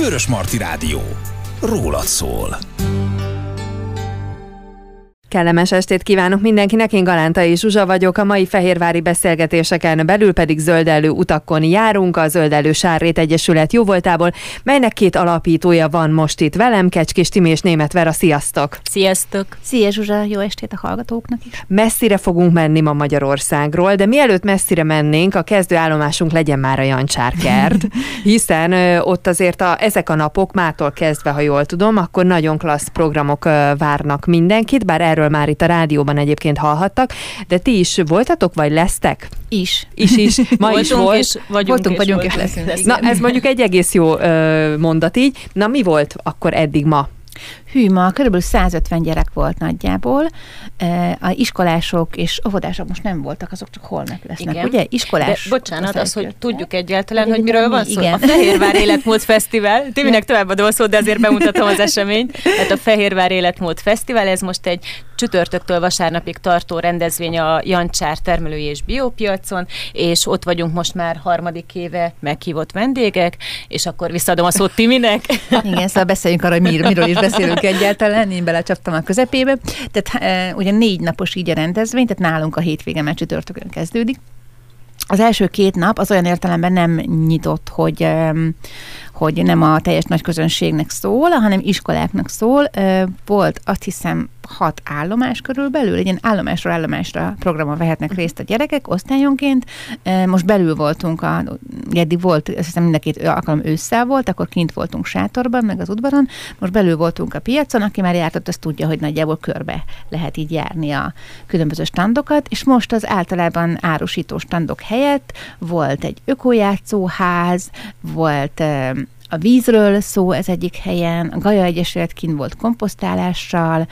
Vörös Marti Rádió. Rólad szól. Kellemes estét kívánok mindenkinek, én Galántai Zsuzsa vagyok, a mai fehérvári beszélgetéseken belül pedig zöldelő utakon járunk, a Zöldelő Sárrét Egyesület jóvoltából, melynek két alapítója van most itt velem, Kecskés Timi és Német Vera, sziasztok! Sziasztok! Szia Zsuzsa, jó estét a hallgatóknak is! Messzire fogunk menni ma Magyarországról, de mielőtt messzire mennénk, a kezdőállomásunk legyen már a Jancsárkert, hiszen ö, ott azért a, ezek a napok mától kezdve, ha jól tudom, akkor nagyon klassz programok ö, várnak mindenkit, bár erről erről már itt a rádióban egyébként hallhattak, de ti is voltatok, vagy lesztek? Is. Is, is. Ma is volt. És vagyunk, Voltunk, és vagyunk, voltunk. és leszünk. Na, ez mondjuk egy egész jó ö, mondat így. Na, mi volt akkor eddig ma? Hű, ma körülbelül 150 gyerek volt nagyjából. A iskolások és óvodások most nem voltak, azok csak holnap lesznek, Igen. ugye? De Iskolás. bocsánat, az, hogy tudjuk egyáltalán, De hogy miről van szó. mi? A Igen. Fehérvár Életmód Fesztivál. Timinek továbbadom a szót, de azért bemutatom az eseményt. Hát a Fehérvár Életmód Fesztivál, ez most egy csütörtöktől vasárnapig tartó rendezvény a Jancsár termelői és biopiacon, és ott vagyunk most már harmadik éve meghívott vendégek, és akkor visszadom a szót Timinek. Igen, szóval beszéljünk arra, hogy mir, miről is beszélünk egyáltalán, én belecsaptam a közepébe. Tehát e, ugye négy napos így a rendezvény, tehát nálunk a hétvége már csütörtökön kezdődik. Az első két nap az olyan értelemben nem nyitott, hogy, hogy nem a teljes nagy közönségnek szól, hanem iskoláknak szól. Volt azt hiszem hat állomás körülbelül, egy ilyen állomásról állomásra programon vehetnek részt a gyerekek osztályonként. Most belül voltunk, a, eddig volt, azt hiszem mind a két alkalom ősszel volt, akkor kint voltunk sátorban, meg az udvaron, most belül voltunk a piacon, aki már jártott, az tudja, hogy nagyjából körbe lehet így járni a különböző standokat, és most az általában árusító standok helyett volt egy ökojátszóház, volt a vízről szó ez egyik helyen, a Gaja Egyesület kint volt komposztálással,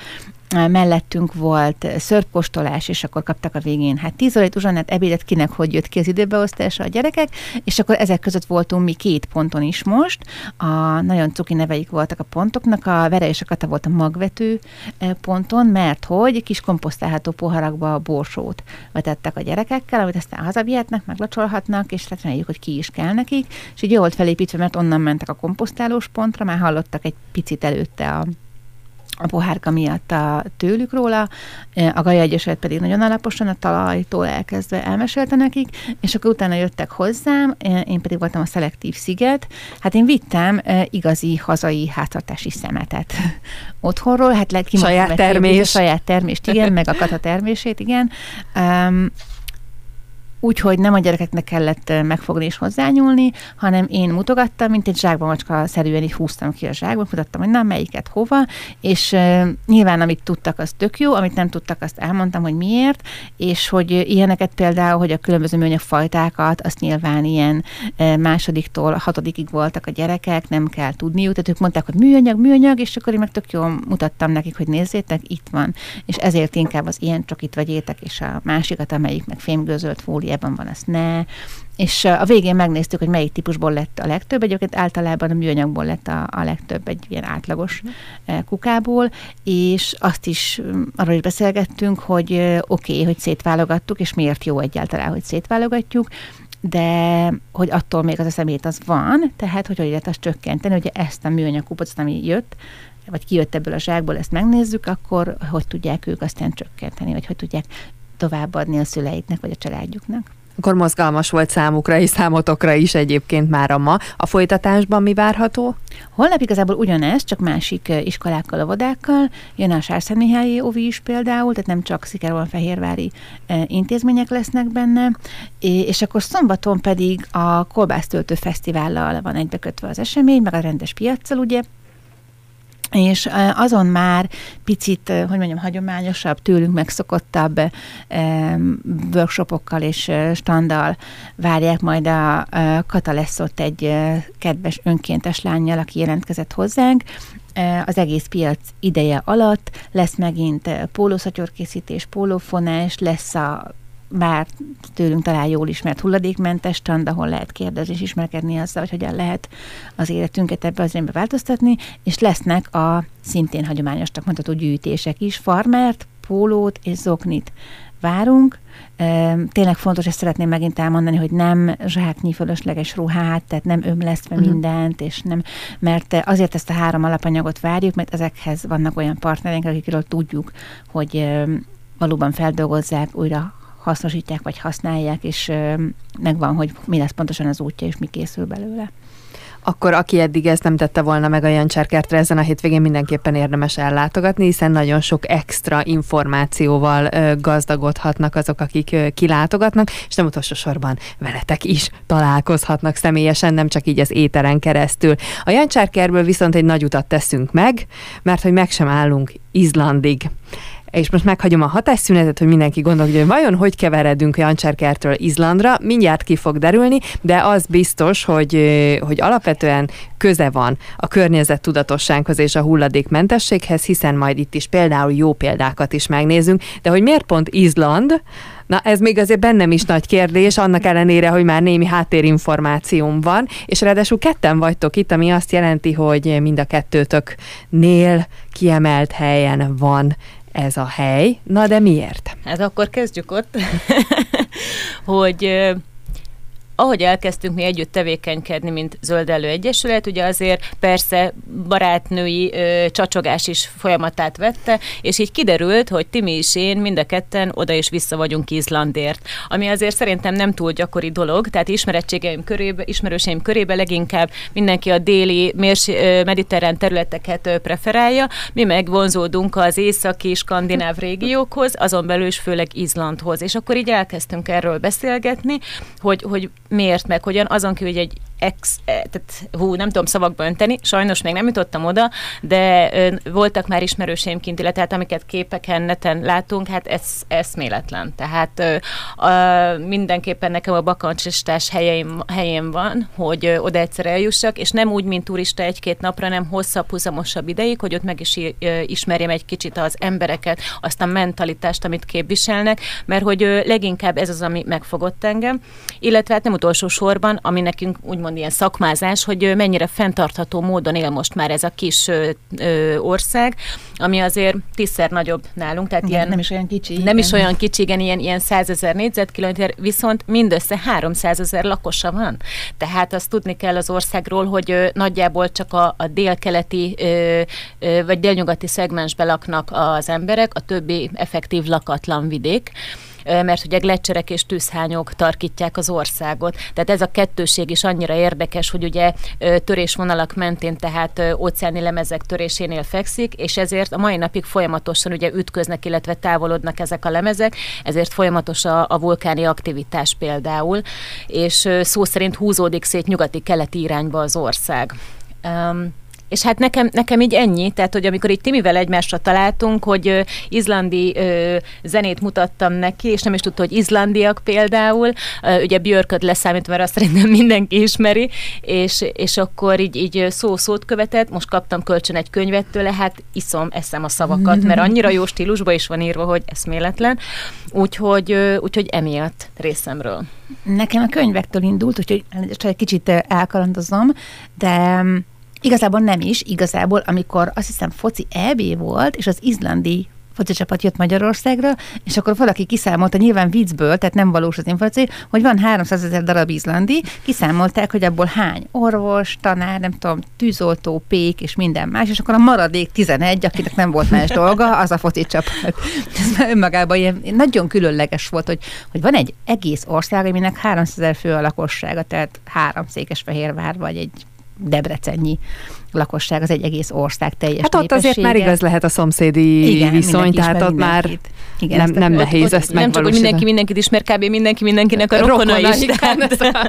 mellettünk volt szörpkóstolás, és akkor kaptak a végén hát 10 órát uzsonnát ebédet, kinek hogy jött ki az időbeosztása a gyerekek, és akkor ezek között voltunk mi két ponton is most. A nagyon cuki neveik voltak a pontoknak, a Vere és a Kata volt a magvető ponton, mert hogy kis komposztálható poharakba a borsót vetettek a gyerekekkel, amit aztán hazavihetnek, meglacsolhatnak, és hát reméljük, hogy ki is kell nekik, és így jól volt felépítve, mert onnan mentek a komposztálós pontra, már hallottak egy picit előtte a a pohárka miatt a, tőlük róla, a Gaja Egyesület pedig nagyon alaposan a talajtól elkezdve elmesélte nekik, és akkor utána jöttek hozzám, én pedig voltam a Szelektív Sziget, hát én vittem igazi hazai háztartási szemetet otthonról, hát le, kimondtam Saját termés. A saját termést, igen, meg a kata termését, igen. Um, Úgyhogy nem a gyerekeknek kellett megfogni és hozzányúlni, hanem én mutogattam, mint egy zsákba macska szerűen így húztam ki a zsákba, mutattam, hogy na, melyiket hova, és uh, nyilván amit tudtak, az tök jó, amit nem tudtak, azt elmondtam, hogy miért, és hogy ilyeneket például, hogy a különböző műanyag fajtákat, azt nyilván ilyen uh, másodiktól hatodikig voltak a gyerekek, nem kell tudniuk, tehát ők mondták, hogy műanyag, műanyag, és akkor én meg tök jól mutattam nekik, hogy nézzétek, itt van, és ezért inkább az ilyen csokit vegyétek, és a másikat, amelyik meg fémgőzölt fóliában van, azt ne. És a végén megnéztük, hogy melyik típusból lett a legtöbb. Egyébként általában a műanyagból lett a, a legtöbb, egy ilyen átlagos uh, kukából, és azt is arról is beszélgettünk, hogy oké, okay, hogy szétválogattuk, és miért jó egyáltalán, hogy szétválogatjuk, de hogy attól még az a szemét az van, tehát hogy hogy lehet azt csökkenteni, hogy ezt a műanyag kupacot, ami jött, vagy kijött ebből a zsákból, ezt megnézzük, akkor hogy tudják ők aztán csökkenteni, vagy hogy tudják továbbadni a szüleiknek, vagy a családjuknak. Akkor mozgalmas volt számukra és számotokra is egyébként már a ma. A folytatásban mi várható? Holnap igazából ugyanez, csak másik iskolákkal, óvodákkal. Jön a Sárszentmihályi Ovi is például, tehát nem csak Szikerolon fehérvári ö, intézmények lesznek benne. És akkor szombaton pedig a Kolbásztöltő Fesztivállal van egybekötve az esemény, meg a rendes piaccal, ugye, és azon már picit, hogy mondjam, hagyományosabb, tőlünk megszokottabb workshopokkal és standal várják majd a, a Kata lesz ott egy kedves önkéntes lányjal, aki jelentkezett hozzánk. Az egész piac ideje alatt lesz megint pólószatyorkészítés, pólófonás, lesz a már tőlünk talán jól ismert hulladékmentes stand, ahol lehet kérdezni és ismerkedni azzal, hogy hogyan lehet az életünket ebbe az irányba változtatni, és lesznek a szintén hagyományosnak mondható gyűjtések is, farmert, pólót és zoknit várunk. Tényleg fontos, ezt szeretném megint elmondani, hogy nem zsáknyi fölösleges ruhát, tehát nem ömlesztve uh-huh. mindent, és nem, mert azért ezt a három alapanyagot várjuk, mert ezekhez vannak olyan partnereink, akikről tudjuk, hogy valóban feldolgozzák, újra hasznosítják, vagy használják, és megvan, hogy mi lesz pontosan az útja, és mi készül belőle akkor aki eddig ezt nem tette volna meg a Jancsárkertre, ezen a hétvégén mindenképpen érdemes ellátogatni, hiszen nagyon sok extra információval gazdagodhatnak azok, akik kilátogatnak, és nem utolsó sorban veletek is találkozhatnak személyesen, nem csak így az éteren keresztül. A Jancsárkerből viszont egy nagy utat teszünk meg, mert hogy meg sem állunk Izlandig és most meghagyom a hatásszünetet, hogy mindenki gondolja, hogy vajon hogy keveredünk Jancsárkertről Izlandra, mindjárt ki fog derülni, de az biztos, hogy, hogy alapvetően köze van a környezet tudatossághoz és a hulladékmentességhez, hiszen majd itt is például jó példákat is megnézünk, de hogy miért pont Izland, Na ez még azért bennem is nagy kérdés, annak ellenére, hogy már némi háttérinformációm van, és ráadásul ketten vagytok itt, ami azt jelenti, hogy mind a kettőtöknél kiemelt helyen van ez a hely. Na de miért? Hát akkor kezdjük ott, hogy ahogy elkezdtünk mi együtt tevékenykedni, mint Zöldelő Egyesület, ugye azért persze barátnői ö, csacsogás is folyamatát vette, és így kiderült, hogy Timi és én mind a ketten oda és vissza vagyunk Izlandért, ami azért szerintem nem túl gyakori dolog, tehát ismerettségeim körébe, ismerőseim körébe leginkább mindenki a déli mérs, mediterrán területeket preferálja, mi meg vonzódunk az északi skandináv régiókhoz, azon belül is főleg Izlandhoz, és akkor így elkezdtünk erről beszélgetni, hogy, hogy miért, meg hogyan, azon kívül, hogy egy ex, e, tehát hú, nem tudom szavakba önteni, sajnos még nem jutottam oda, de ö, voltak már ismerőseim kint, illetve hát amiket képeken, neten látunk, hát ez eszméletlen. Tehát ö, ö, mindenképpen nekem a bakancsistás helyem, helyem van, hogy ö, oda egyszer eljussak, és nem úgy, mint turista egy-két napra, nem hosszabb, huzamosabb ideig, hogy ott meg is ö, ismerjem egy kicsit az embereket, azt a mentalitást, amit képviselnek, mert hogy ö, leginkább ez az, ami megfogott engem, illetve hát nem utolsó sorban, ami nekünk úgymond úgymond ilyen szakmázás, hogy mennyire fenntartható módon él most már ez a kis ö, ö, ország, ami azért tízszer nagyobb nálunk. Tehát igen, ilyen, nem is olyan kicsi. Nem igen. is olyan kicsi, igen, ilyen, ilyen 100 ezer négyzetkilométer, viszont mindössze 300 ezer lakosa van. Tehát azt tudni kell az országról, hogy ö, nagyjából csak a, a délkeleti ö, ö, vagy délnyugati szegmensbe laknak az emberek, a többi effektív lakatlan vidék mert ugye gletszerek és tűzhányok tarkítják az országot. Tehát ez a kettőség is annyira érdekes, hogy ugye törésvonalak mentén, tehát óceáni lemezek törésénél fekszik, és ezért a mai napig folyamatosan ugye ütköznek, illetve távolodnak ezek a lemezek, ezért folyamatos a, a vulkáni aktivitás például, és szó szerint húzódik szét nyugati-keleti irányba az ország. Um, és hát nekem, nekem így ennyi, tehát hogy amikor itt Timivel egymásra találtunk, hogy izlandi uh, zenét mutattam neki, és nem is tudta, hogy izlandiak például, uh, ugye Björköt leszámítva, mert azt szerintem mindenki ismeri, és, és akkor így, így szó-szót követett, most kaptam kölcsön egy könyvet tőle, hát iszom, eszem a szavakat, mert annyira jó stílusban is van írva, hogy eszméletlen, úgyhogy, uh, úgyhogy emiatt részemről. Nekem a könyvektől indult, úgyhogy egy kicsit elkalandozom, de Igazából nem is, igazából amikor azt hiszem foci EB volt, és az izlandi focicsapat jött Magyarországra, és akkor valaki kiszámolta, nyilván viccből, tehát nem valós az információ, hogy van 300 ezer darab izlandi, kiszámolták, hogy abból hány orvos, tanár, nem tudom, tűzoltó, pék és minden más, és akkor a maradék 11, akinek nem volt más dolga, az a foci csapat. Ez önmagában ilyen nagyon különleges volt, hogy, hogy van egy egész ország, aminek 300 ezer fő a lakossága, tehát három Székesfehérvár, vagy egy Debrecennyi lakosság, az egy egész ország teljes Hát ott azért már igaz lehet a szomszédi Igen, viszony, tehát ott már igen, nem, nem nehéz ezt Nem csak, hogy mindenki mindenkit ismer, kb. mindenki mindenkinek a rokona, rokona is.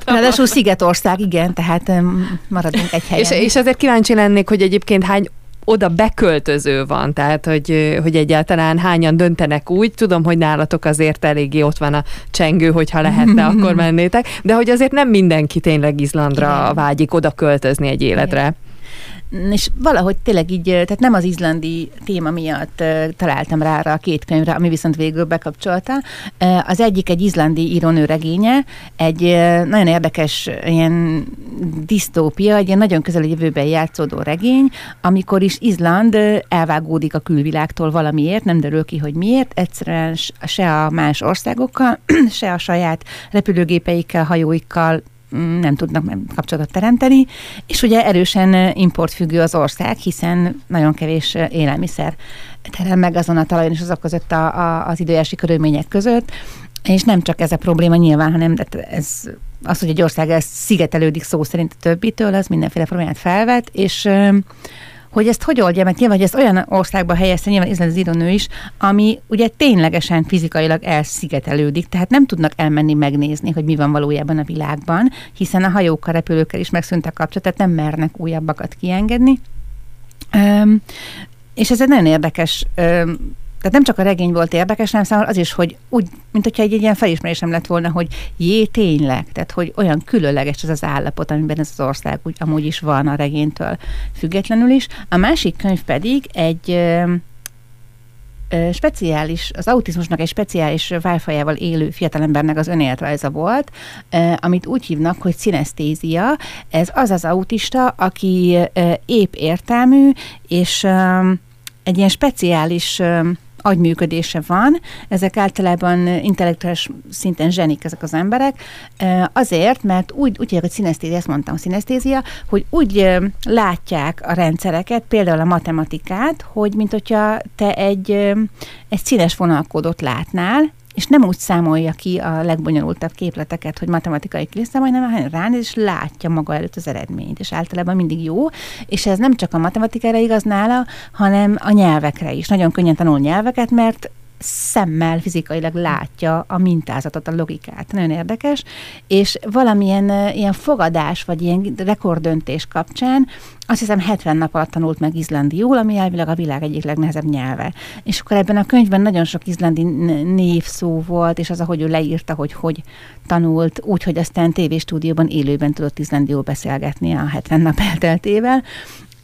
Ráadásul Szigetország, igen, tehát maradunk egy helyen. És, és azért kíváncsi lennék, hogy egyébként hány oda beköltöző van, tehát hogy, hogy egyáltalán hányan döntenek úgy. Tudom, hogy nálatok azért eléggé ott van a csengő, hogyha lehetne, akkor mennétek, de hogy azért nem mindenki tényleg Izlandra Igen. vágyik oda költözni egy életre. Igen. És valahogy tényleg így, tehát nem az izlandi téma miatt találtam rá arra a két könyvre, ami viszont végül bekapcsolta. Az egyik egy izlandi írónő regénye, egy nagyon érdekes ilyen disztópia, egy ilyen nagyon közel jövőben játszódó regény, amikor is Izland elvágódik a külvilágtól valamiért, nem derül ki, hogy miért, egyszerűen se a más országokkal, se a saját repülőgépeikkel, hajóikkal nem tudnak kapcsolatot teremteni, és ugye erősen importfüggő az ország, hiszen nagyon kevés élelmiszer terem meg azon a talajon és azok között a, a, az időjárási körülmények között, és nem csak ez a probléma nyilván, hanem ez az, hogy egy ország szigetelődik szó szerint a többitől, az mindenféle problémát felvet, és hogy ezt hogy oldja mert nyilván, hogy ezt olyan országba helyezte, nyilván Izland az írónő is, ami ugye ténylegesen fizikailag elszigetelődik, tehát nem tudnak elmenni megnézni, hogy mi van valójában a világban, hiszen a hajókkal, repülőkkel is megszűnt a kapcsolat, tehát nem mernek újabbakat kiengedni. Üm, és ez egy nagyon érdekes üm, tehát nem csak a regény volt érdekes, hanem számomra az is, hogy úgy, mint hogyha egy, egy ilyen felismerésem lett volna, hogy jé, tényleg, tehát hogy olyan különleges ez az állapot, amiben ez az ország úgy amúgy is van a regénytől függetlenül is. A másik könyv pedig egy ö, ö, speciális, az autizmusnak egy speciális válfajával élő fiatalembernek az önéletrajza volt, ö, amit úgy hívnak, hogy szinesztézia. Ez az az autista, aki ö, épp értelmű, és ö, egy ilyen speciális agyműködése van, ezek általában intellektuális szinten zsenik ezek az emberek, azért, mert úgy, úgy hívják, hogy szinesztézia, ezt mondtam, szinesztézia, hogy úgy látják a rendszereket, például a matematikát, hogy mint hogyha te egy, egy színes vonalkódot látnál, és nem úgy számolja ki a legbonyolultabb képleteket, hogy matematikai kiszámolja, hanem ránéz, és látja maga előtt az eredményt, és általában mindig jó, és ez nem csak a matematikára igaz nála, hanem a nyelvekre is. Nagyon könnyen tanul nyelveket, mert szemmel fizikailag látja a mintázatot, a logikát. Nagyon érdekes. És valamilyen ilyen fogadás, vagy ilyen rekordöntés kapcsán azt hiszem 70 nap alatt tanult meg izlandiul, ami elvileg a világ egyik legnehezebb nyelve. És akkor ebben a könyvben nagyon sok izlandi név szó volt, és az, ahogy ő leírta, hogy hogy tanult, úgy, hogy aztán tévéstúdióban élőben tudott izlandiul beszélgetni a 70 nap elteltével.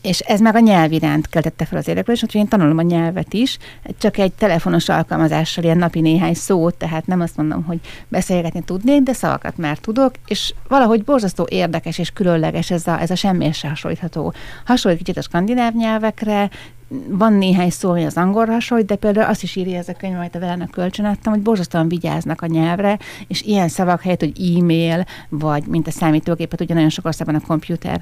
És ez meg a nyelv iránt keltette fel az érdeklődést, úgyhogy én tanulom a nyelvet is, csak egy telefonos alkalmazással ilyen napi néhány szót, tehát nem azt mondom, hogy beszélgetni tudnék, de szavakat már tudok, és valahogy borzasztó érdekes és különleges ez a, ez a semmi se hasonlítható. Hasonlít kicsit a skandináv nyelvekre, van néhány szó, ami az angolra hasonlít, de például azt is írja ez a könyv, amit a Velenek kölcsönadtam, hogy borzasztóan vigyáznak a nyelvre, és ilyen szavak helyett, hogy e-mail, vagy mint a számítógépet, ugye nagyon sok országban a komputer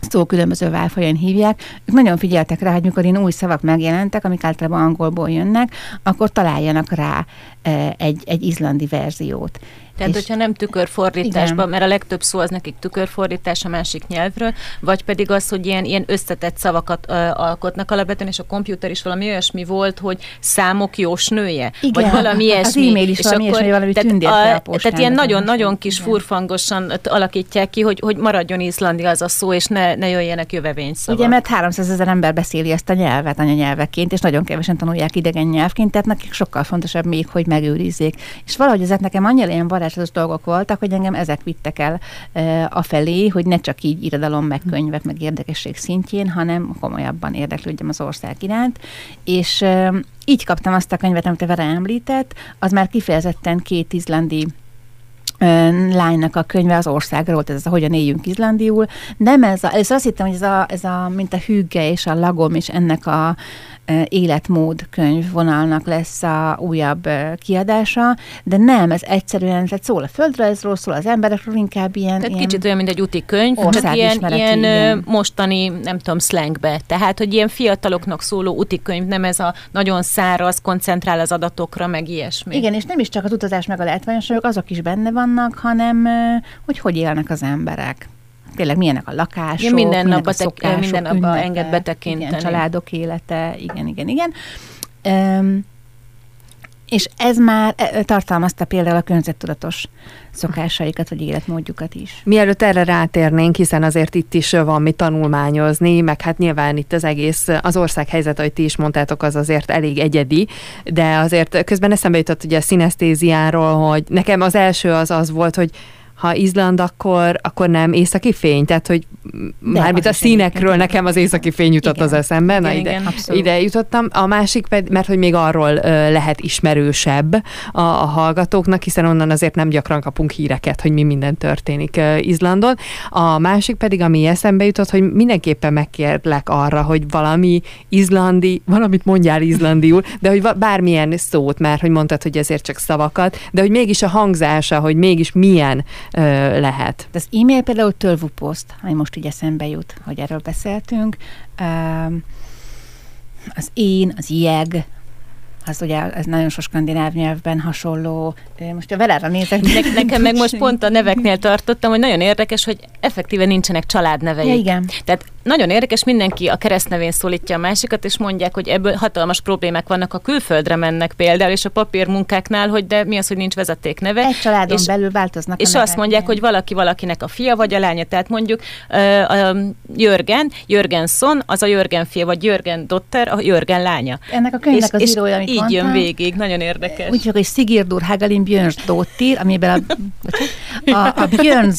szó különböző válfajon hívják, ők nagyon figyeltek rá, hogy mikor én új szavak megjelentek, amik általában angolból jönnek, akkor találjanak rá e, egy, egy izlandi verziót. Tehát, és hogyha nem tükörfordításban, igen. mert a legtöbb szó az nekik tükörfordítás a másik nyelvről, vagy pedig az, hogy ilyen, ilyen összetett szavakat ö, alkotnak alapvetően, és a komputer is valami olyasmi volt, hogy számok jósnője, igen, vagy valami ilyesmi. Az e-mail is és valami akkor, ilyesmi, valami tehát, a, tehát ilyen nagyon-nagyon kis igen. furfangosan alakítják ki, hogy, hogy maradjon izlandi az a szó, és ne, ne jöjjenek szavak. Ugye, mert 300 ezer ember beszéli ezt a nyelvet anyanyelveként, és nagyon kevesen tanulják idegen nyelvként, tehát nekik sokkal fontosabb még, hogy megőrizzék. És valahogy ezek nekem annyira ilyen varázslatos dolgok voltak, hogy engem ezek vittek el a felé, hogy ne csak így irodalom, meg könyvek, meg érdekesség szintjén, hanem komolyabban érdeklődjem az ország iránt. És így kaptam azt a könyvet, amit a Vera említett, az már kifejezetten két izlandi lánynak a könyve az országról, ez a Hogyan éljünk izlandiul. Nem ez a, ez azt hittem, hogy ez a, ez a, mint a hügge és a lagom, és ennek a életmód könyvvonalnak lesz a újabb kiadása, de nem, ez egyszerűen, tehát szól a földrajzról, szól az emberekről, inkább ilyen... Tehát ilyen kicsit olyan, mint egy úti könyv, csak ilyen, ilyen mostani, nem tudom, slangbe. Tehát, hogy ilyen fiataloknak szóló úti könyv, nem ez a nagyon száraz, koncentrál az adatokra, meg ilyesmi. Igen, és nem is csak az utazás meg a látványosságok, azok is benne vannak, hanem hogy hogy élnek az emberek tényleg milyenek a lakások, igen, minden nap a szokások, minden napban enged betekinteni. Igen, családok élete, igen, igen, igen. Um, és ez már e, tartalmazta például a környezettudatos szokásaikat, vagy életmódjukat is. Mielőtt erre rátérnénk, hiszen azért itt is van mit tanulmányozni, meg hát nyilván itt az egész, az ország helyzet, ahogy ti is mondtátok, az azért elég egyedi, de azért közben eszembe jutott ugye a szinesztéziáról, hogy nekem az első az az volt, hogy ha Izland, akkor, akkor nem északi fény, tehát hogy mármint a színekről nekem az északi fény jutott igen. az eszembe, na igen, ide, igen, ide jutottam. A másik pedig, mert hogy még arról lehet ismerősebb a, a hallgatóknak, hiszen onnan azért nem gyakran kapunk híreket, hogy mi minden történik ö, Izlandon. A másik pedig, ami eszembe jutott, hogy mindenképpen megkérlek arra, hogy valami izlandi, valamit mondjál izlandiul, de hogy bármilyen szót, mert hogy mondtad, hogy ezért csak szavakat, de hogy mégis a hangzása, hogy mégis milyen ö, lehet. Az e-mail például tölvupost, ami most ugye eszembe jut, hogy erről beszéltünk. Az én, az jeg, az ugye ez nagyon sok skandináv nyelvben hasonló. Most a velára nézek. Ne, nekem meg most pont a neveknél tartottam, hogy nagyon érdekes, hogy effektíve nincsenek családneveik. Ja, igen. Tehát nagyon érdekes, mindenki a keresztnevén szólítja a másikat, és mondják, hogy ebből hatalmas problémák vannak, a külföldre mennek például, és a papírmunkáknál, hogy de mi az, hogy nincs vezetékneve. Egy családon és, belül változnak. És azt mondják, hogy valaki valakinek a fia vagy a lánya. Tehát mondjuk uh, a Jörgen, Jörgenson, az a Jörgen fia, vagy Jörgen dotter, a Jörgen lánya. Ennek a könyvnek és, az írója, amit így mondtam, jön végig, nagyon érdekes. Úgy hogy Sigirdur Hagalin Dóttir, amiben a, a, a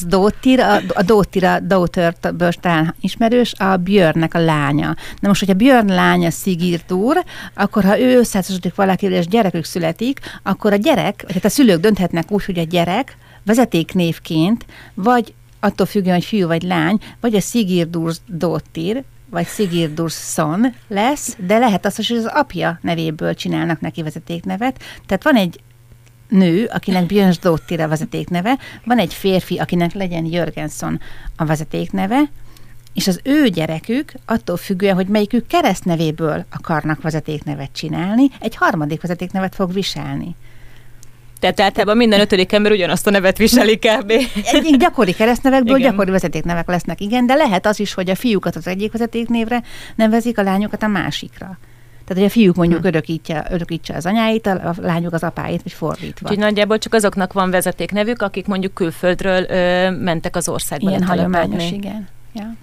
Dóttir, a, a Dóttir, a daughter talán ismerős, a Björnnek a lánya. Na most, hogyha Björn lánya Sigirdur, akkor ha ő összeházasodik valakivel, és gyerekük születik, akkor a gyerek, tehát a szülők dönthetnek úgy, hogy a gyerek vezetéknévként, vagy attól függően, hogy fiú vagy lány, vagy a Sigirdur Dóttir, vagy Sigirdursson lesz, de lehet az, hogy az apja nevéből csinálnak neki vezetéknevet. Tehát van egy nő, akinek Björnsdóttir a vezetékneve, van egy férfi, akinek legyen Jörgenson a vezetékneve, és az ő gyerekük, attól függően, hogy melyikük keresztnevéből akarnak vezetéknevet csinálni, egy harmadik vezetéknevet fog viselni. Tehát általában minden ötödik ember ugyanazt a nevet viseli kb. Egyik gyakori keresztnevekből igen. gyakori vezetéknevek lesznek, igen, de lehet az is, hogy a fiúkat az egyik vezetéknévre nevezik, a lányokat a másikra. Tehát, hogy a fiúk mondjuk hm. örökítje, örökítse az anyáit, a lányok az apáit, vagy fordítva. Úgyhogy nagyjából csak azoknak van vezetéknevük, akik mondjuk külföldről ö, mentek az országba. Ilyen hagyományos, igen. Ja.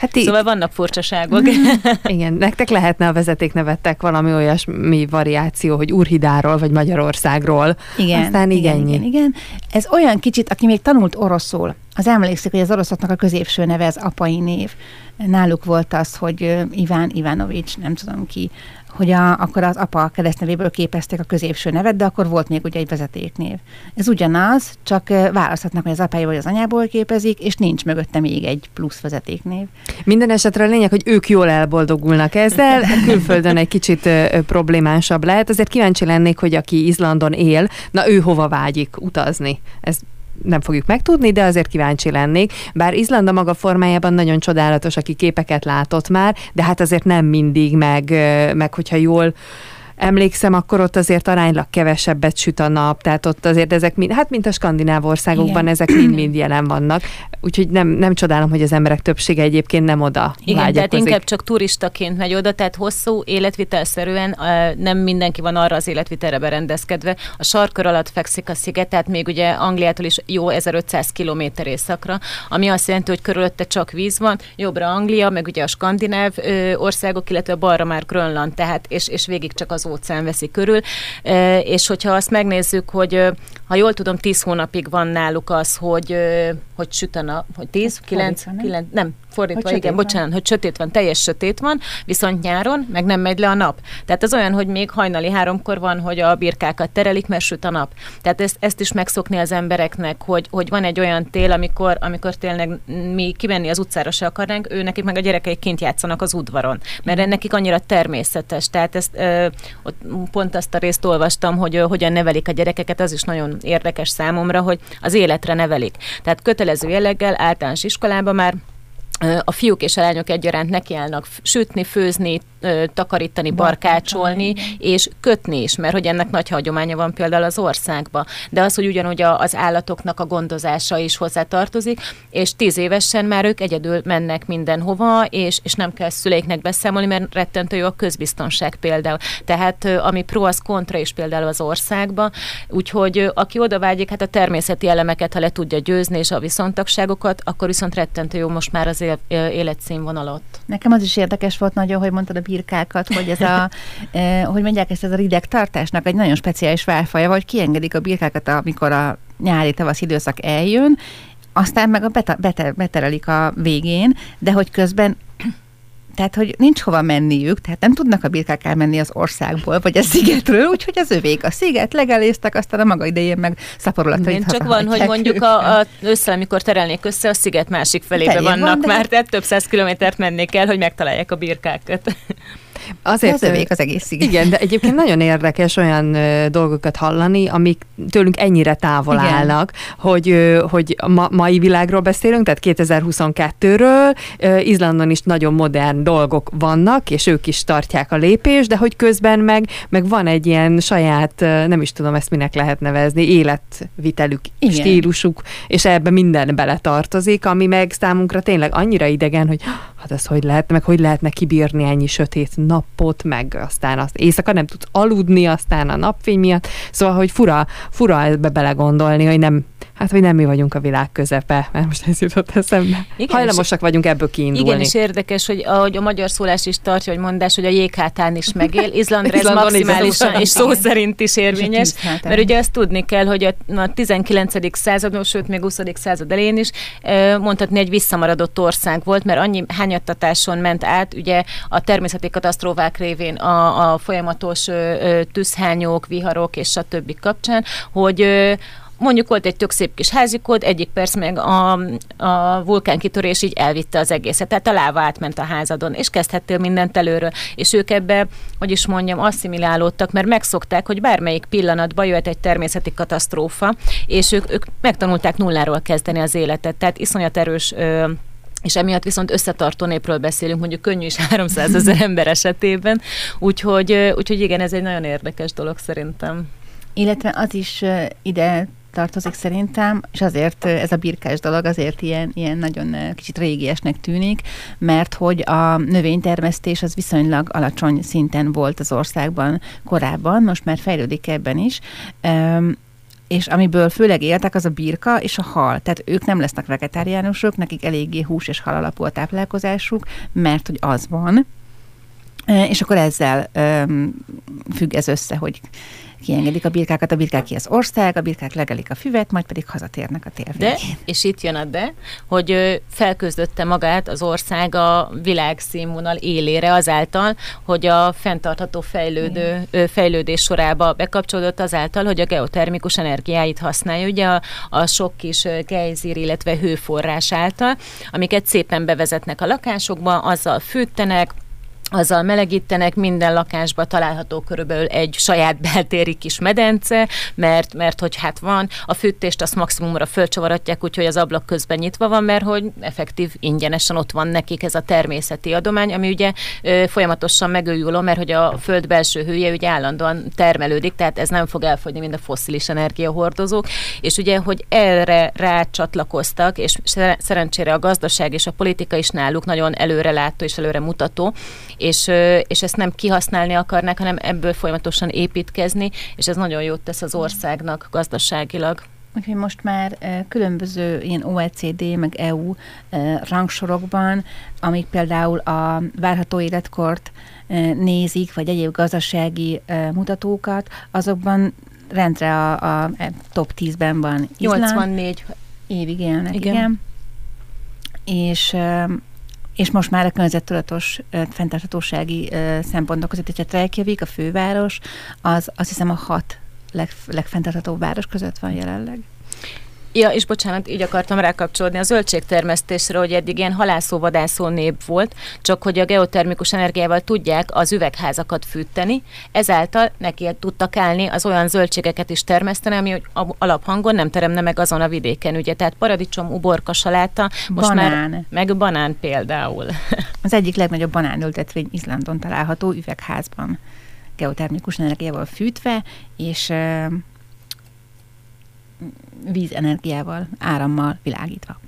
Hát í- szóval vannak furcsaságok. Igen, nektek lehetne a vezetéknevettek valami olyasmi variáció, hogy Urhidáról vagy Magyarországról. Igen, Aztán igen, igen, igen, igen. Ez olyan kicsit, aki még tanult oroszul, az emlékszik, hogy az oroszoknak a középső neve az apai név. Náluk volt az, hogy Iván Ivanovics, nem tudom ki, hogy a, akkor az apa keresztnevéből képezték a középső nevet, de akkor volt még ugye egy vezetéknév. Ez ugyanaz, csak választhatnak, hogy az apája vagy az anyából képezik, és nincs mögötte még egy plusz vezetéknév. Minden esetre a lényeg, hogy ők jól elboldogulnak ezzel, külföldön egy kicsit problémásabb lehet. Azért kíváncsi lennék, hogy aki Izlandon él, na ő hova vágyik utazni. Ez nem fogjuk megtudni, de azért kíváncsi lennék. Bár Izland a maga formájában nagyon csodálatos, aki képeket látott már, de hát azért nem mindig, meg, meg hogyha jól emlékszem, akkor ott azért aránylag kevesebbet süt a nap, tehát ott azért ezek, mind, hát mint a skandináv országokban, Igen. ezek mind-mind jelen vannak. Úgyhogy nem, nem csodálom, hogy az emberek többsége egyébként nem oda Igen, tehát inkább csak turistaként megy oda, tehát hosszú életvitelszerűen nem mindenki van arra az életvitelre berendezkedve. A sarkör alatt fekszik a sziget, tehát még ugye Angliától is jó 1500 km északra, ami azt jelenti, hogy körülötte csak víz van, jobbra Anglia, meg ugye a skandináv országok, illetve balra már Grönland, tehát és, és végig csak az óceán veszi körül, és hogyha azt megnézzük, hogy ha jól tudom, 10 hónapig van náluk az, hogy, hogy süt a nap, hogy 10, 9, 9, nem, fordítva, hogy igen, bocsánat, hogy sötét van, teljes sötét van, viszont nyáron meg nem megy le a nap. Tehát az olyan, hogy még hajnali háromkor van, hogy a birkákat terelik, mert süt a nap. Tehát ezt, ezt is megszokni az embereknek, hogy, hogy van egy olyan tél, amikor, amikor tényleg mi kimenni az utcára se akarnánk, ő nekik meg a gyerekeik kint játszanak az udvaron, mert nekik annyira természetes. Tehát ezt, ö, ott pont azt a részt olvastam, hogy ö, hogyan nevelik a gyerekeket, az is nagyon érdekes számomra, hogy az életre nevelik. Tehát kötelező jelleggel általános iskolában már a fiúk és a lányok egyaránt nekiállnak sütni, főzni, takarítani, barkácsolni, és kötni is, mert hogy ennek nagy hagyománya van például az országban. De az, hogy ugyanúgy az állatoknak a gondozása is hozzá tartozik, és tíz évesen már ők egyedül mennek mindenhova, és, és nem kell szüleiknek beszámolni, mert rettentő jó a közbiztonság például. Tehát ami pro, az kontra is például az országban. Úgyhogy aki oda vágyik, hát a természeti elemeket, ha le tudja győzni, és a viszontagságokat, akkor viszont rettentő jó most már az életszínvonalat. Nekem az is érdekes volt nagyon, hogy mondtad a birkákat, hogy ez a, eh, hogy mondják ezt, ez a rideg tartásnak egy nagyon speciális válfaja, vagy kiengedik a birkákat, amikor a nyári-tavasz időszak eljön, aztán meg a bete, bete, beterelik a végén, de hogy közben tehát, hogy nincs hova menniük, tehát nem tudnak a birkák elmenni az országból, vagy a szigetről, úgyhogy az övék a sziget, legeléztek, aztán a maga idején meg szaporulatait csak van, hogy mondjuk a, a össze, amikor terelnék össze, a sziget másik felébe Felé vannak van, már, tehát több száz kilométert mennék el, hogy megtalálják a birkákat. Azért, az övék az egész sziget. Igen, de egyébként nagyon érdekes olyan dolgokat hallani, amik tőlünk ennyire távol igen. állnak, hogy, hogy ma, mai világról beszélünk, tehát 2022-ről, ö, Izlandon is nagyon modern dolgok vannak, és ők is tartják a lépést, de hogy közben meg, meg van egy ilyen saját, nem is tudom ezt minek lehet nevezni, életvitelük, igen. stílusuk, és ebbe minden beletartozik, ami meg számunkra tényleg annyira idegen, hogy hát ez hogy lehet, meg hogy lehetne kibírni ennyi sötét napot, meg aztán azt éjszaka nem tudsz aludni, aztán a napfény miatt. Szóval, hogy fura, fura ebbe belegondolni, hogy nem, hát hogy nem mi vagyunk a világ közepe, mert most ez jutott eszembe. Igen, Hajlamosak vagyunk ebből kiindulni. Igen, és érdekes, hogy ahogy a magyar szólás is tartja, hogy mondás, hogy a jéghátán is megél. Izlandra ez maximálisan és szó szerint is érvényes, mert ugye azt tudni kell, hogy a 19. században, sőt még 20. század elején is mondhatni egy visszamaradott ország volt, mert annyi hányattatáson ment át, ugye a természeti katasztrófák révén a, a folyamatos tűzhányók, viharok és stb. kapcsán, hogy mondjuk volt egy tök szép kis házikod, egyik perc meg a, a vulkánkitörés így elvitte az egészet, tehát a láva átment a házadon, és kezdhettél mindent előről, és ők ebbe, hogy is mondjam, asszimilálódtak, mert megszokták, hogy bármelyik pillanatban jöhet egy természeti katasztrófa, és ők, ők megtanulták nulláról kezdeni az életet, tehát iszonyat erős ö, és emiatt viszont összetartó népről beszélünk, mondjuk könnyű is 300 ezer ember esetében, úgyhogy, úgyhogy igen, ez egy nagyon érdekes dolog szerintem. Illetve az is ide tartozik szerintem, és azért ez a birkás dolog azért ilyen, ilyen nagyon kicsit régiesnek tűnik, mert hogy a növénytermesztés az viszonylag alacsony szinten volt az országban korábban, most már fejlődik ebben is, és amiből főleg éltek, az a birka és a hal. Tehát ők nem lesznek vegetáriánusok, nekik eléggé hús és hal alapú a táplálkozásuk, mert hogy az van, és akkor ezzel um, függ ez össze, hogy kiengedik a birkákat, a birkák ki az ország, a birkák legelik a füvet, majd pedig hazatérnek a tér De, és itt jön a de, hogy felközdötte magát az ország a világszínvonal élére azáltal, hogy a fenntartható fejlődő, fejlődés sorába bekapcsolódott azáltal, hogy a geotermikus energiáit használja, ugye a, a sok kis gejzír, illetve hőforrás által, amiket szépen bevezetnek a lakásokba, azzal fűtenek, azzal melegítenek, minden lakásba található körülbelül egy saját beltéri kis medence, mert, mert hogy hát van, a fűtést azt maximumra fölcsavaratják, úgyhogy az ablak közben nyitva van, mert hogy effektív ingyenesen ott van nekik ez a természeti adomány, ami ugye ö, folyamatosan megőjuló, mert hogy a föld belső hője ugye állandóan termelődik, tehát ez nem fog elfogyni, mint a fosszilis energiahordozók, és ugye, hogy erre rácsatlakoztak, és szerencsére a gazdaság és a politika is náluk nagyon előrelátó és előre mutató, és, és ezt nem kihasználni akarnák, hanem ebből folyamatosan építkezni, és ez nagyon jót tesz az országnak gazdaságilag. Úgyhogy most már különböző ilyen OECD, meg EU rangsorokban, amik például a várható életkort nézik, vagy egyéb gazdasági mutatókat, azokban rendre a, a e, top 10-ben van Izland. 84 évig élnek, igen. igen. És és most már a környezettudatos fenntarthatósági szempontok között, hogyha Reykjavik, a főváros, az azt hiszem a hat leg, legfenntarthatóbb város között van jelenleg. Ja, és bocsánat, így akartam rákapcsolódni a zöldségtermesztésre, hogy eddig ilyen halászó-vadászó nép volt, csak hogy a geotermikus energiával tudják az üvegházakat fűteni, ezáltal neki tudtak állni az olyan zöldségeket is termeszteni, ami alaphangon nem teremne meg azon a vidéken, ugye, tehát paradicsom, uborka, saláta, most banán. már meg banán például. Az egyik legnagyobb banánültetvény Izlandon található üvegházban geotermikus energiával fűtve, és vízenergiával, árammal világítva.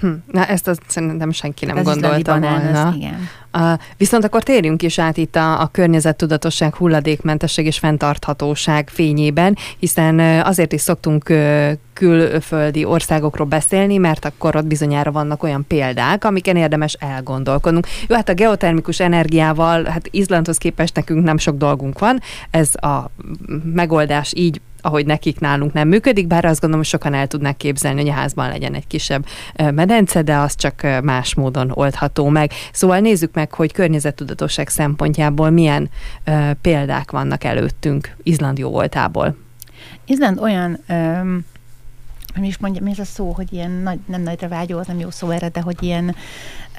Hm, na ezt az szerintem senki nem Ez gondolta volna. Az, igen. Uh, viszont akkor térjünk is át itt a, a környezettudatosság, hulladékmentesség és fenntarthatóság fényében, hiszen azért is szoktunk külföldi országokról beszélni, mert akkor ott bizonyára vannak olyan példák, amiken érdemes elgondolkodnunk. Jó, hát a geotermikus energiával, hát Izlandhoz képest nekünk nem sok dolgunk van, ez a megoldás így ahogy nekik nálunk nem működik, bár azt gondolom, sokan el tudnák képzelni, hogy a házban legyen egy kisebb medence, de az csak más módon oldható meg. Szóval nézzük meg, hogy környezettudatosság szempontjából milyen példák vannak előttünk Izland jó voltából. Izland olyan um, nem is mondja, mi ez a szó, hogy ilyen nagy, nem nagyra vágyó, az nem jó szó erre, de hogy ilyen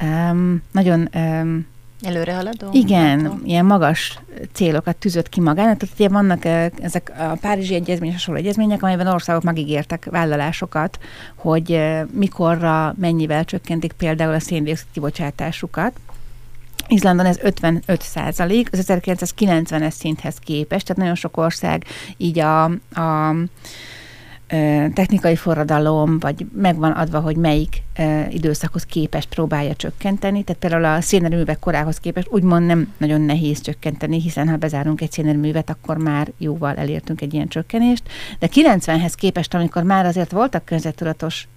um, nagyon um, Előre haladó? Igen, látom. ilyen magas célokat tűzött ki magának. Tehát ugye vannak ezek a Párizsi Egyezmény, hasonló egyezmények, amelyben országok megígértek vállalásokat, hogy mikorra, mennyivel csökkentik például a széndiokszid kibocsátásukat. Izlandon ez 55 százalék, az 1990-es szinthez képest, tehát nagyon sok ország így a, a technikai forradalom, vagy megvan adva, hogy melyik időszakhoz képest próbálja csökkenteni. Tehát például a szénerőművek korához képest úgymond nem nagyon nehéz csökkenteni, hiszen ha bezárunk egy szénerőművet, akkor már jóval elértünk egy ilyen csökkenést. De 90-hez képest, amikor már azért voltak környezettudatos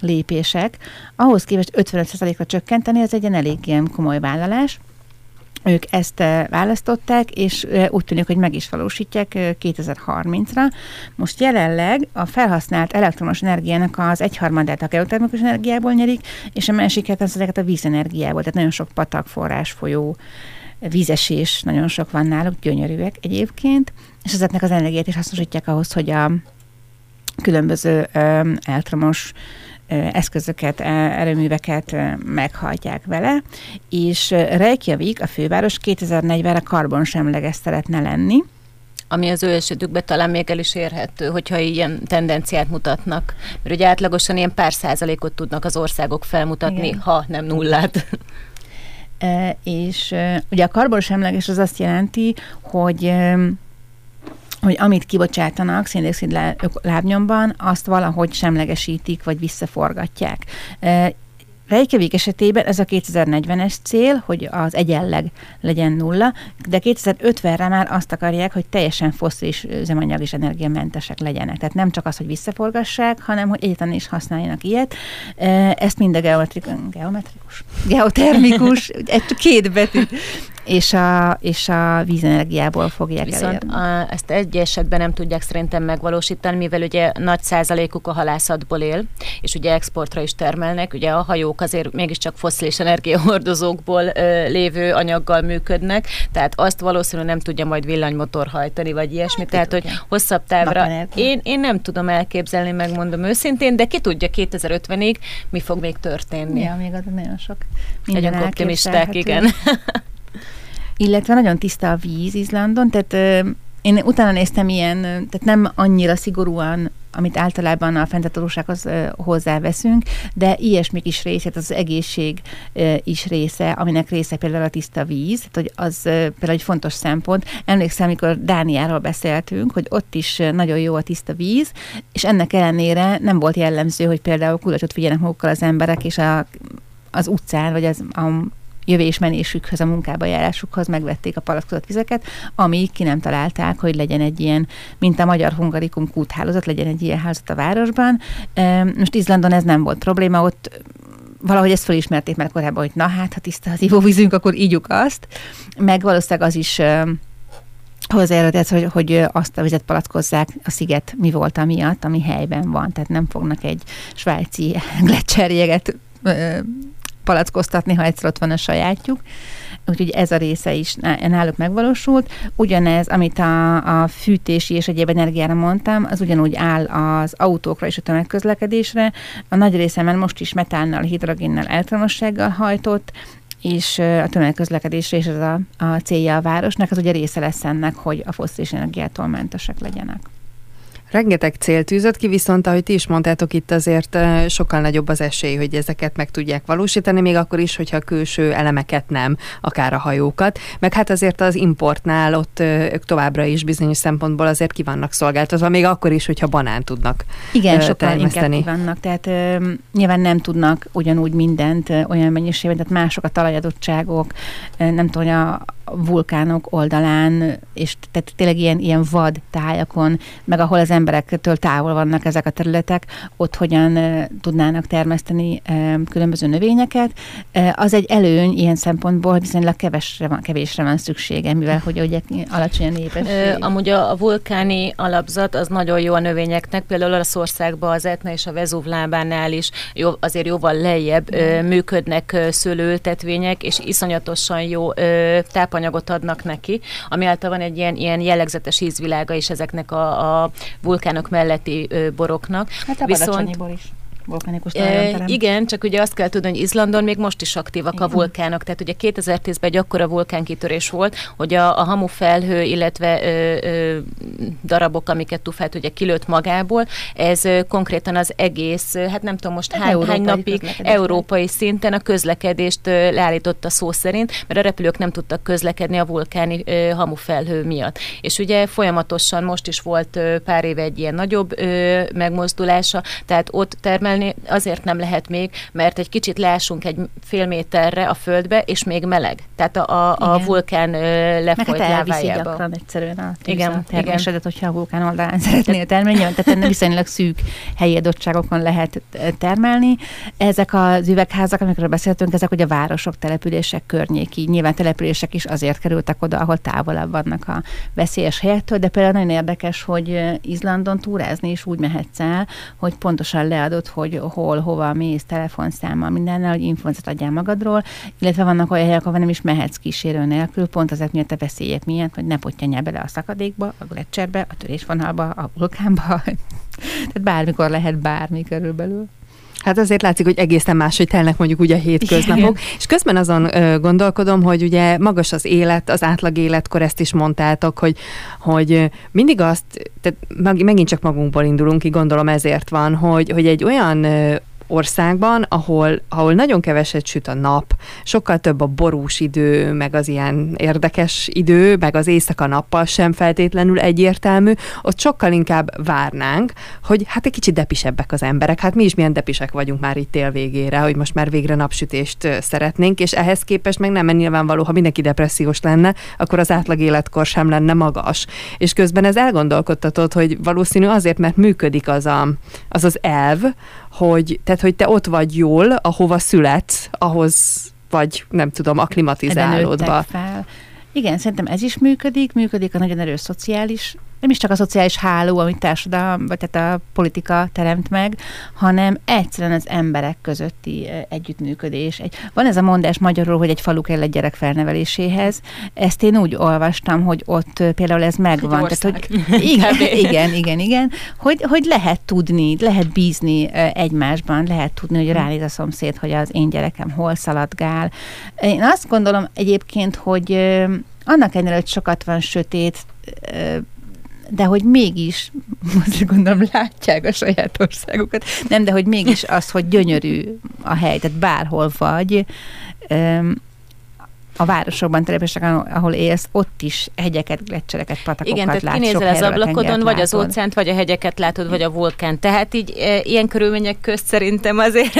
lépések, ahhoz képest 55%-ra csökkenteni, ez egy elég ilyen komoly vállalás ők ezt eh, választották, és eh, úgy tűnik, hogy meg is valósítják 2030-ra. Eh, Most jelenleg a felhasznált elektromos energiának az egyharmadát a geotermikus energiából nyerik, és a másiket az ezeket a vízenergiából, tehát nagyon sok patak, forrás, folyó, vízesés, nagyon sok van náluk, gyönyörűek egyébként, és ezeknek az energiát is hasznosítják ahhoz, hogy a különböző elektromos eszközöket, erőműveket meghajtják vele, és Reykjavik, a főváros 2040-re karbonsemleges szeretne lenni, ami az ő esetükben talán még el is érhető, hogyha ilyen tendenciát mutatnak. Mert ugye átlagosan ilyen pár százalékot tudnak az országok felmutatni, Igen. ha nem nullát. E, és e, ugye a karbonsemleges az azt jelenti, hogy e, hogy amit kibocsátanak széndiokszid lábnyomban, azt valahogy semlegesítik, vagy visszaforgatják. Reykjavik esetében ez a 2040-es cél, hogy az egyenleg legyen nulla, de 2050-re már azt akarják, hogy teljesen fosszilis üzemanyag és energiamentesek legyenek. Tehát nem csak az, hogy visszaforgassák, hanem hogy egyetlen is használjanak ilyet. Ezt mind a geometrikus, geometrikus, geotermikus, egy két betű és a, és a vízenergiából fogják Viszont a, ezt egy esetben nem tudják szerintem megvalósítani, mivel ugye nagy százalékuk a halászatból él, és ugye exportra is termelnek, ugye a hajók azért mégiscsak foszilis energiahordozókból ö, lévő anyaggal működnek, tehát azt valószínűleg nem tudja majd villanymotor hajtani, vagy ilyesmi, hát, tehát hogy hosszabb távra én, én nem tudom elképzelni, megmondom őszintén, de ki tudja 2050-ig mi fog még történni. Ja, még az nagyon sok. Nagyon optimisták, igen. illetve nagyon tiszta a víz Izlandon, tehát én utána néztem ilyen, tehát nem annyira szigorúan, amit általában a fenntartósághoz hozzáveszünk, de ilyesmik is része, az egészség is része, aminek része például a tiszta víz, tehát hogy az például egy fontos szempont. Emlékszem, amikor Dániáról beszéltünk, hogy ott is nagyon jó a tiszta víz, és ennek ellenére nem volt jellemző, hogy például kulacsot figyelnek magukkal az emberek, és a, az utcán, vagy az, a, jövésmenésükhöz, a munkába járásukhoz megvették a palackozott vizeket, amíg ki nem találták, hogy legyen egy ilyen, mint a magyar hungarikum kúthálózat, legyen egy ilyen házat a városban. Most Izlandon ez nem volt probléma, ott valahogy ezt felismerték már korábban, hogy na hát, ha tiszta az ivóvízünk, akkor ígyuk azt. Meg valószínűleg az is hozzájárult hogy, hogy azt a vizet palackozzák a sziget mi volt miatt, ami helyben van. Tehát nem fognak egy svájci gletszerjeget palackoztatni, ha egyszer ott van a sajátjuk. Úgyhogy ez a része is náluk megvalósult. Ugyanez, amit a, a fűtési és egyéb energiára mondtam, az ugyanúgy áll az autókra és a tömegközlekedésre. A nagy része már most is metánnal, hidrogénnel, elektromossággal hajtott, és a tömegközlekedésre is ez a, a célja a városnak, az ugye része lesz ennek, hogy a fosszilis energiától mentesek legyenek. Rengeteg cél tűzött ki, viszont ahogy ti is mondtátok, itt azért sokkal nagyobb az esély, hogy ezeket meg tudják valósítani, még akkor is, hogyha a külső elemeket nem, akár a hajókat. Meg hát azért az importnál ott ők továbbra is bizonyos szempontból azért ki vannak szolgáltatva, még akkor is, hogyha banán tudnak Igen, sokkal inkább vannak, tehát ö, nyilván nem tudnak ugyanúgy mindent ö, olyan mennyiségben, tehát mások a talajadottságok, ö, nem tudom, a vulkánok oldalán, és tehát tényleg ilyen, ilyen vad tájakon, meg ahol az emberektől távol vannak ezek a területek, ott hogyan tudnának termeszteni különböző növényeket. Az egy előny ilyen szempontból, viszonylag kevesre van, kevésre van szüksége, mivel hogy ugye alacsony a népesség. Amúgy a, a vulkáni alapzat az nagyon jó a növényeknek, például Olaszországban az Etna és a Vezúv lábánál is jó, azért jóval lejjebb ö, működnek szőlőültetvények, és iszonyatosan jó ö, tápanyagot adnak neki, ami által van egy ilyen, ilyen jellegzetes ízvilága is ezeknek a, a vulkánok melletti boroknak. Hát a Viszont, is vulkanikus e, Igen, csak ugye azt kell tudni, hogy Izlandon még most is aktívak igen. a vulkánok. Tehát ugye 2010-ben egy akkora vulkánkitörés volt, hogy a, a hamu felhő, illetve ö, ö, darabok, amiket Tufát ugye kilőtt magából, ez ö, konkrétan az egész, hát nem tudom most hány, hány napig európai szinten a közlekedést ö, leállította szó szerint, mert a repülők nem tudtak közlekedni a vulkáni ö, hamu felhő miatt. És ugye folyamatosan most is volt ö, pár éve egy ilyen nagyobb ö, megmozdulása, tehát ott termel emelni azért nem lehet még, mert egy kicsit leásunk egy fél méterre a földbe, és még meleg. Tehát a, a, a vulkán lefolyt Meg hát gyakran egyszerűen a igen, termésedet, hogyha a vulkán oldalán szeretnél termelni. Tehát viszonylag szűk helyi adottságokon lehet termelni. Ezek az üvegházak, amikről beszéltünk, ezek ugye városok, települések környéki. Nyilván települések is azért kerültek oda, ahol távolabb vannak a veszélyes helyektől, de például nagyon érdekes, hogy Izlandon túrázni is úgy mehetsz el, hogy pontosan leadott, hogy hogy hol, hova mész, telefonszámmal, mindennel, hogy infózat adjál magadról, illetve vannak olyan helyek, ahol nem is mehetsz kísérő nélkül, pont azért miatt a veszélyek miatt, hogy ne potyanjál bele a szakadékba, a gletszerbe, a törésvonalba, a vulkánba. Tehát bármikor lehet bármi körülbelül. Hát azért látszik, hogy egészen máshogy telnek mondjuk ugye a hétköznapok. És közben azon ö, gondolkodom, hogy ugye magas az élet, az átlag életkor, ezt is mondtátok, hogy, hogy mindig azt, tehát megint csak magunkból indulunk ki, gondolom ezért van, hogy, hogy egy olyan országban, ahol, ahol nagyon keveset süt a nap, sokkal több a borús idő, meg az ilyen érdekes idő, meg az éjszaka nappal sem feltétlenül egyértelmű, ott sokkal inkább várnánk, hogy hát egy kicsit depisebbek az emberek. Hát mi is milyen depisek vagyunk már itt tél végére, hogy most már végre napsütést szeretnénk, és ehhez képest meg nem nyilvánvaló, ha mindenki depressziós lenne, akkor az átlag életkor sem lenne magas. És közben ez elgondolkodtatod, hogy valószínű azért, mert működik az a, az, az elv, hogy, tehát, hogy te ott vagy jól, ahova születsz, ahhoz vagy nem tudom, aklimatizálódva. Igen, szerintem ez is működik, működik a nagyon erős szociális nem is csak a szociális háló, amit társadalom, vagy tehát a politika teremt meg, hanem egyszerűen az emberek közötti együttműködés. Egy, van ez a mondás magyarul, hogy egy falu kell egy gyerek felneveléséhez. Ezt én úgy olvastam, hogy ott például ez megvan. Tehát, hogy, igen, igen, igen, igen. Hogy, hogy lehet tudni, lehet bízni egymásban, lehet tudni, hogy ránéz a szomszéd, hogy az én gyerekem hol szaladgál. Én azt gondolom egyébként, hogy annak ellenére, hogy sokat van sötét, de hogy mégis, most gondolom látják a saját országukat, nem, de hogy mégis az, hogy gyönyörű a hely, tehát bárhol vagy, a városokban, települések, ahol élsz, ott is hegyeket, gletszereket, patakokat Igen, tehát kinézel az ablakon, vagy az óceánt, vagy a hegyeket látod, vagy a vulkán. Tehát így e, ilyen körülmények közt szerintem azért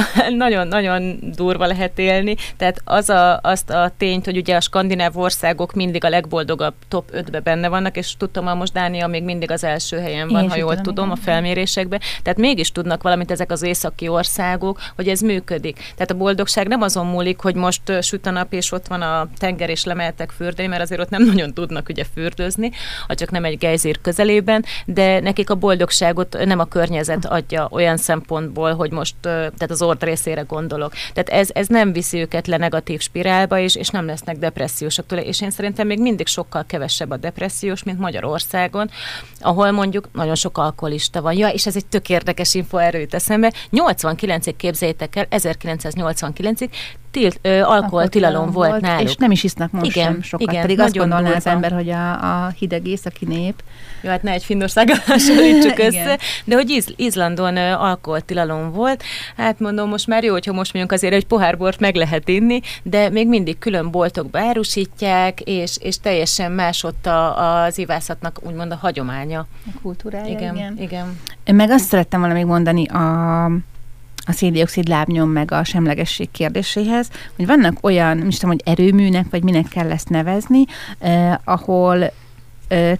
nagyon-nagyon durva lehet élni. Tehát az a, azt a tényt, hogy ugye a skandináv országok mindig a legboldogabb top 5-be benne vannak, és tudtam, hogy most Dánia még mindig az első helyen van, Én ha jól tudom, tudom, a felmérésekben. Tehát mégis tudnak valamit ezek az északi országok, hogy ez működik. Tehát a boldogság nem azon múlik, hogy most süt a nap, és ott van a tenger, és lemeltek fürdeni, mert azért ott nem nagyon tudnak ugye fürdőzni, ha csak nem egy gejzír közelében, de nekik a boldogságot nem a környezet adja olyan szempontból, hogy most, tehát az ort részére gondolok. Tehát ez, ez nem viszi őket le negatív spirálba, és, és nem lesznek depressziósak tőle, és én szerintem még mindig sokkal kevesebb a depressziós, mint Magyarországon, ahol mondjuk nagyon sok alkoholista van. Ja, és ez egy tök érdekes info erőt eszembe. 89-ig képzeljétek el, 1989-ig tilt, ö, alkoholtilalom volt, volt náluk. És nem is isznak most igen, sem sokat. Igen, Pedig azt gondolná az ember, hogy a, a hideg északi nép. Jó, hát ne egy Finnországgal hasonlítsuk össze. De hogy Iz, Izlandon alkoholtilalom volt, hát mondom, most már jó, hogyha most mondjuk azért egy pohár bort meg lehet inni, de még mindig külön boltokba árusítják, és, és teljesen más ott a, az ivászatnak úgymond a hagyománya. A kultúrája, igen. igen. igen. Én meg azt szerettem volna még mondani a a széndiokszid lábnyom meg a semlegesség kérdéséhez, hogy vannak olyan, nem is tudom, hogy erőműnek, vagy minek kell ezt nevezni, eh, ahol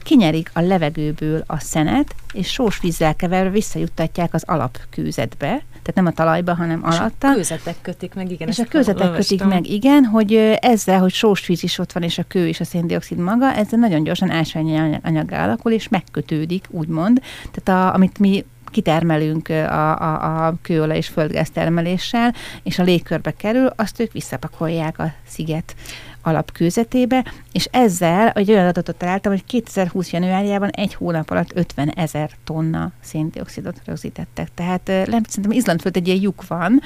kinyerik a levegőből a szenet, és sós vízzel keverve visszajuttatják az alapkőzetbe, tehát nem a talajba, hanem és alatta. a kőzetek kötik meg, igen. És a kőzetek kötik meg, igen, hogy ezzel, hogy sós víz is ott van, és a kő és a széndiokszid maga, ezzel nagyon gyorsan ásványi anyag alakul, és megkötődik, úgymond. Tehát a, amit mi kitermelünk a, a, a kőolaj és földgáz termeléssel, és a légkörbe kerül, azt ők visszapakolják a sziget alapkőzetébe, és ezzel egy olyan adatot találtam, hogy 2020 januárjában egy hónap alatt 50 ezer tonna széndiokszidot rögzítettek. Tehát nem, szerintem Izland föld egy ilyen lyuk van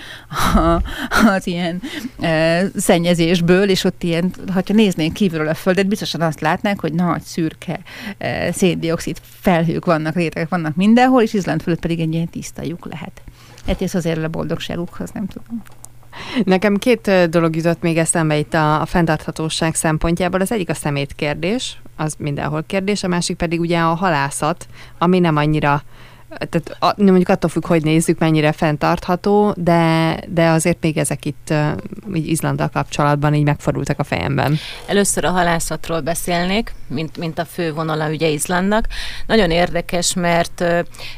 az ilyen e, szennyezésből, és ott ilyen, ha néznénk kívülről a földet, biztosan azt látnánk, hogy nagy szürke e, széndiokszid felhők vannak, rétegek vannak mindenhol, és Izland fölött pedig egy ilyen tiszta lyuk lehet. Hát ez azért a boldogságukhoz, nem tudom. Nekem két dolog jutott még eszembe itt a, a fenntarthatóság szempontjából. Az egyik a szemét kérdés, az mindenhol kérdés, a másik pedig ugye a halászat, ami nem annyira tehát a, mondjuk attól függ, hogy nézzük, mennyire fenntartható, de, de azért még ezek itt így Izlanddal kapcsolatban így megfordultak a fejemben. Először a halászatról beszélnék, mint, mint a fő vonala ugye Izlandnak. Nagyon érdekes, mert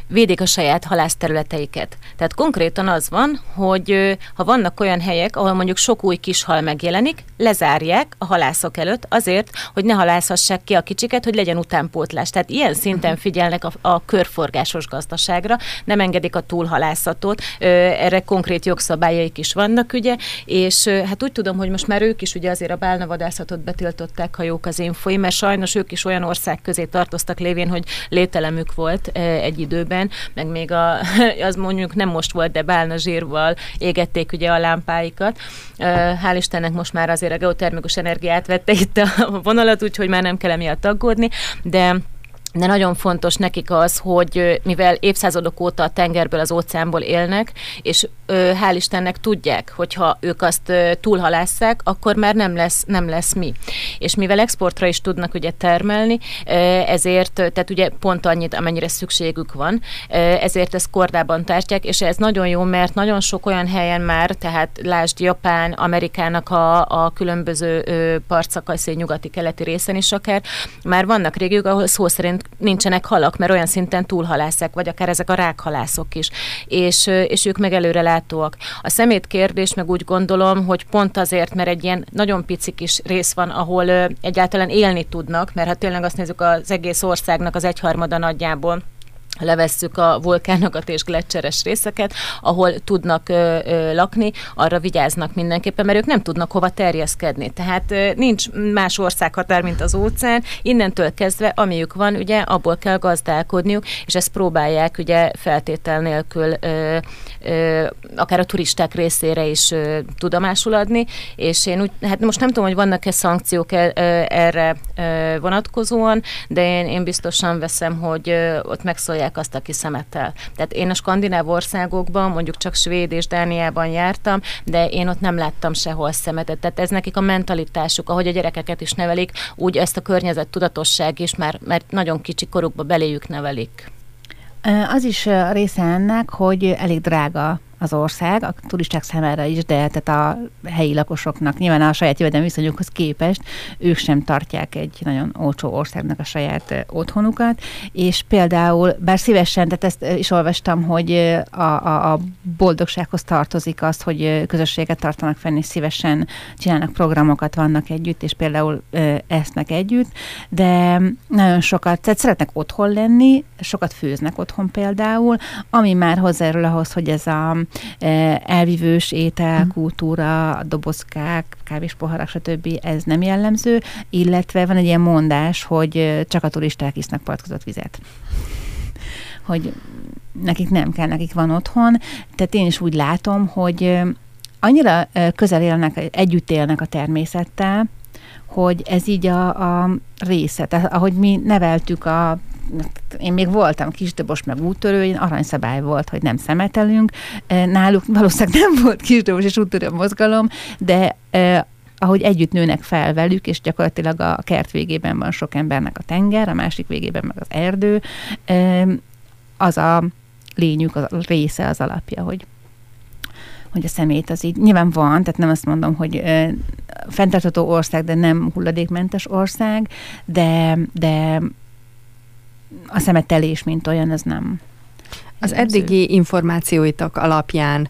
védik a saját halászterületeiket. Tehát konkrétan az van, hogy ha vannak olyan helyek, ahol mondjuk sok új kis hal megjelenik, lezárják a halászok előtt azért, hogy ne halászhassák ki a kicsiket, hogy legyen utánpótlás. Tehát ilyen szinten figyelnek a, a körforgásos gazdaságra, nem engedik a túlhalászatot, erre konkrét jogszabályaik is vannak, ugye, és hát úgy tudom, hogy most már ők is ugye azért a bálnavadászatot betiltották, ha jók az infoi, mert sajnos ők is olyan ország közé tartoztak lévén, hogy lételemük volt egy időben, meg még a, az mondjuk nem most volt, de bálna zsírval égették ugye a lámpáikat. Hál' Istennek most már azért a geotermikus energiát vette itt a vonalat, úgyhogy már nem kell emiatt aggódni, de de nagyon fontos nekik az, hogy mivel évszázadok óta a tengerből, az óceánból élnek, és hál' Istennek tudják, hogyha ők azt túlhalásszák, akkor már nem lesz, nem lesz mi. És mivel exportra is tudnak ugye termelni, ezért, tehát ugye pont annyit, amennyire szükségük van, ezért ezt kordában tartják, és ez nagyon jó, mert nagyon sok olyan helyen már, tehát lásd Japán, Amerikának a, a különböző partszakaszé nyugati, keleti részen is akár, már vannak régiók, ahol szó szerint nincsenek halak, mert olyan szinten túlhalászek, vagy akár ezek a rákhalászok is, és, és ők meg előre látóak. A szemét kérdés meg úgy gondolom, hogy pont azért, mert egy ilyen nagyon pici kis rész van, ahol egyáltalán élni tudnak, mert ha tényleg azt nézzük az egész országnak az egyharmada nagyjából, levesszük a vulkánokat és gletszeres részeket, ahol tudnak ö, ö, lakni, arra vigyáznak mindenképpen, mert ők nem tudnak hova terjeszkedni. Tehát ö, nincs más országhatár, mint az óceán, innentől kezdve, amiük van, ugye abból kell gazdálkodniuk, és ezt próbálják ugye feltétel nélkül ö, ö, akár a turisták részére is ö, tudomásul adni, és én úgy, hát most nem tudom, hogy vannak-e szankciók e, ö, erre ö, vonatkozóan, de én, én biztosan veszem, hogy ö, ott megszólják használják azt, aki szemettel. Tehát én a skandináv országokban, mondjuk csak Svéd és Dániában jártam, de én ott nem láttam sehol szemetet. Tehát ez nekik a mentalitásuk, ahogy a gyerekeket is nevelik, úgy ezt a környezet tudatosság is már, mert nagyon kicsi korukba beléjük nevelik. Az is része ennek, hogy elég drága az ország, a turisták számára is, de tehát a helyi lakosoknak nyilván a saját jövedelmi viszonyukhoz képest ők sem tartják egy nagyon olcsó országnak a saját otthonukat, és például, bár szívesen, tehát ezt is olvastam, hogy a, a, a boldogsághoz tartozik az, hogy közösséget tartanak fenn, és szívesen csinálnak programokat, vannak együtt, és például esznek együtt, de nagyon sokat, tehát szeretnek otthon lenni, sokat főznek otthon például, ami már hozzájárul ahhoz, hogy ez a elvívős étel, kultúra, dobozkák, kávéspoharak, stb. ez nem jellemző, illetve van egy ilyen mondás, hogy csak a turisták isznak partkozott vizet. Hogy nekik nem kell, nekik van otthon. Tehát én is úgy látom, hogy annyira közel élnek, együtt élnek a természettel, hogy ez így a, a része. Tehát ahogy mi neveltük a én még voltam kisdobos meg úttörő, én aranyszabály volt, hogy nem szemetelünk. Náluk valószínűleg nem volt kisdobos és úttörő mozgalom, de ahogy együtt nőnek fel velük, és gyakorlatilag a kert végében van sok embernek a tenger, a másik végében meg az erdő, az a lényük, az a része, az alapja, hogy hogy a szemét az így nyilván van, tehát nem azt mondom, hogy ö, fenntartható ország, de nem hulladékmentes ország, de, de a szemetelés, mint olyan, az nem. Az eddigi információitok alapján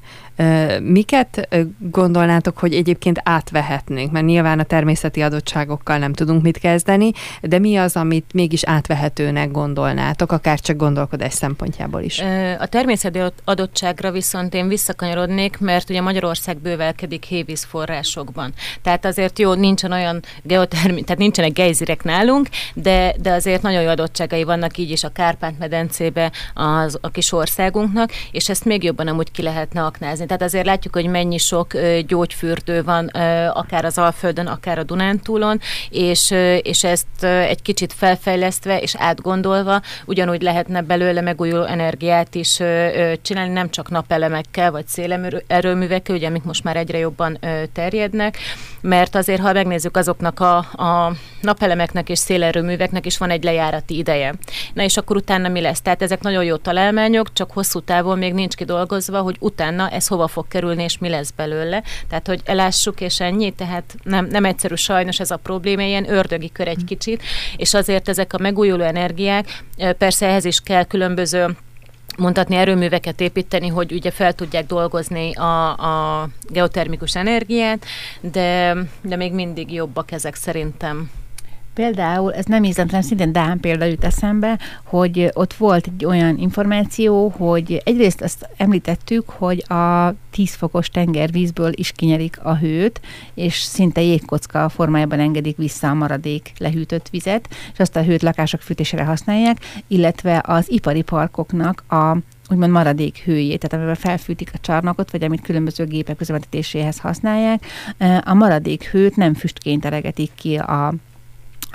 Miket gondolnátok, hogy egyébként átvehetnénk? Mert nyilván a természeti adottságokkal nem tudunk mit kezdeni, de mi az, amit mégis átvehetőnek gondolnátok, akár csak gondolkodás szempontjából is? A természeti adottságra viszont én visszakanyarodnék, mert ugye Magyarország bővelkedik hévíz forrásokban. Tehát azért jó, nincsen olyan geotermi, tehát nincsenek gejzirek nálunk, de, de azért nagyon jó adottságai vannak így is a Kárpát-medencébe az, a kis országunknak, és ezt még jobban amúgy ki lehetne aknázni használni. Tehát azért látjuk, hogy mennyi sok gyógyfürdő van akár az Alföldön, akár a Dunántúlon, és, és ezt egy kicsit felfejlesztve és átgondolva ugyanúgy lehetne belőle megújuló energiát is csinálni, nem csak napelemekkel vagy szélerőművekkel, ugye, amik most már egyre jobban terjednek, mert azért, ha megnézzük azoknak a, a napelemeknek és szélerőműveknek is van egy lejárati ideje. Na és akkor utána mi lesz? Tehát ezek nagyon jó találmányok, csak hosszú távon még nincs kidolgozva, hogy utána ez hova fog kerülni, és mi lesz belőle. Tehát, hogy elássuk, és ennyi, tehát nem, nem egyszerű sajnos ez a probléma, ilyen ördögi kör egy kicsit, és azért ezek a megújuló energiák, persze ehhez is kell különböző mondhatni erőműveket építeni, hogy ugye fel tudják dolgozni a, a geotermikus energiát, de, de még mindig jobbak ezek szerintem. Például, ez nem ízletlen, szintén Dán példa jut eszembe, hogy ott volt egy olyan információ, hogy egyrészt azt említettük, hogy a 10 fokos tengervízből is kinyerik a hőt, és szinte jégkocka formájában engedik vissza a maradék lehűtött vizet, és azt a hőt lakások fűtésére használják, illetve az ipari parkoknak a úgymond maradék hőjét, tehát amivel felfűtik a csarnokot, vagy amit különböző gépek üzemeltetéséhez használják, a maradék hőt nem füstként eregetik ki a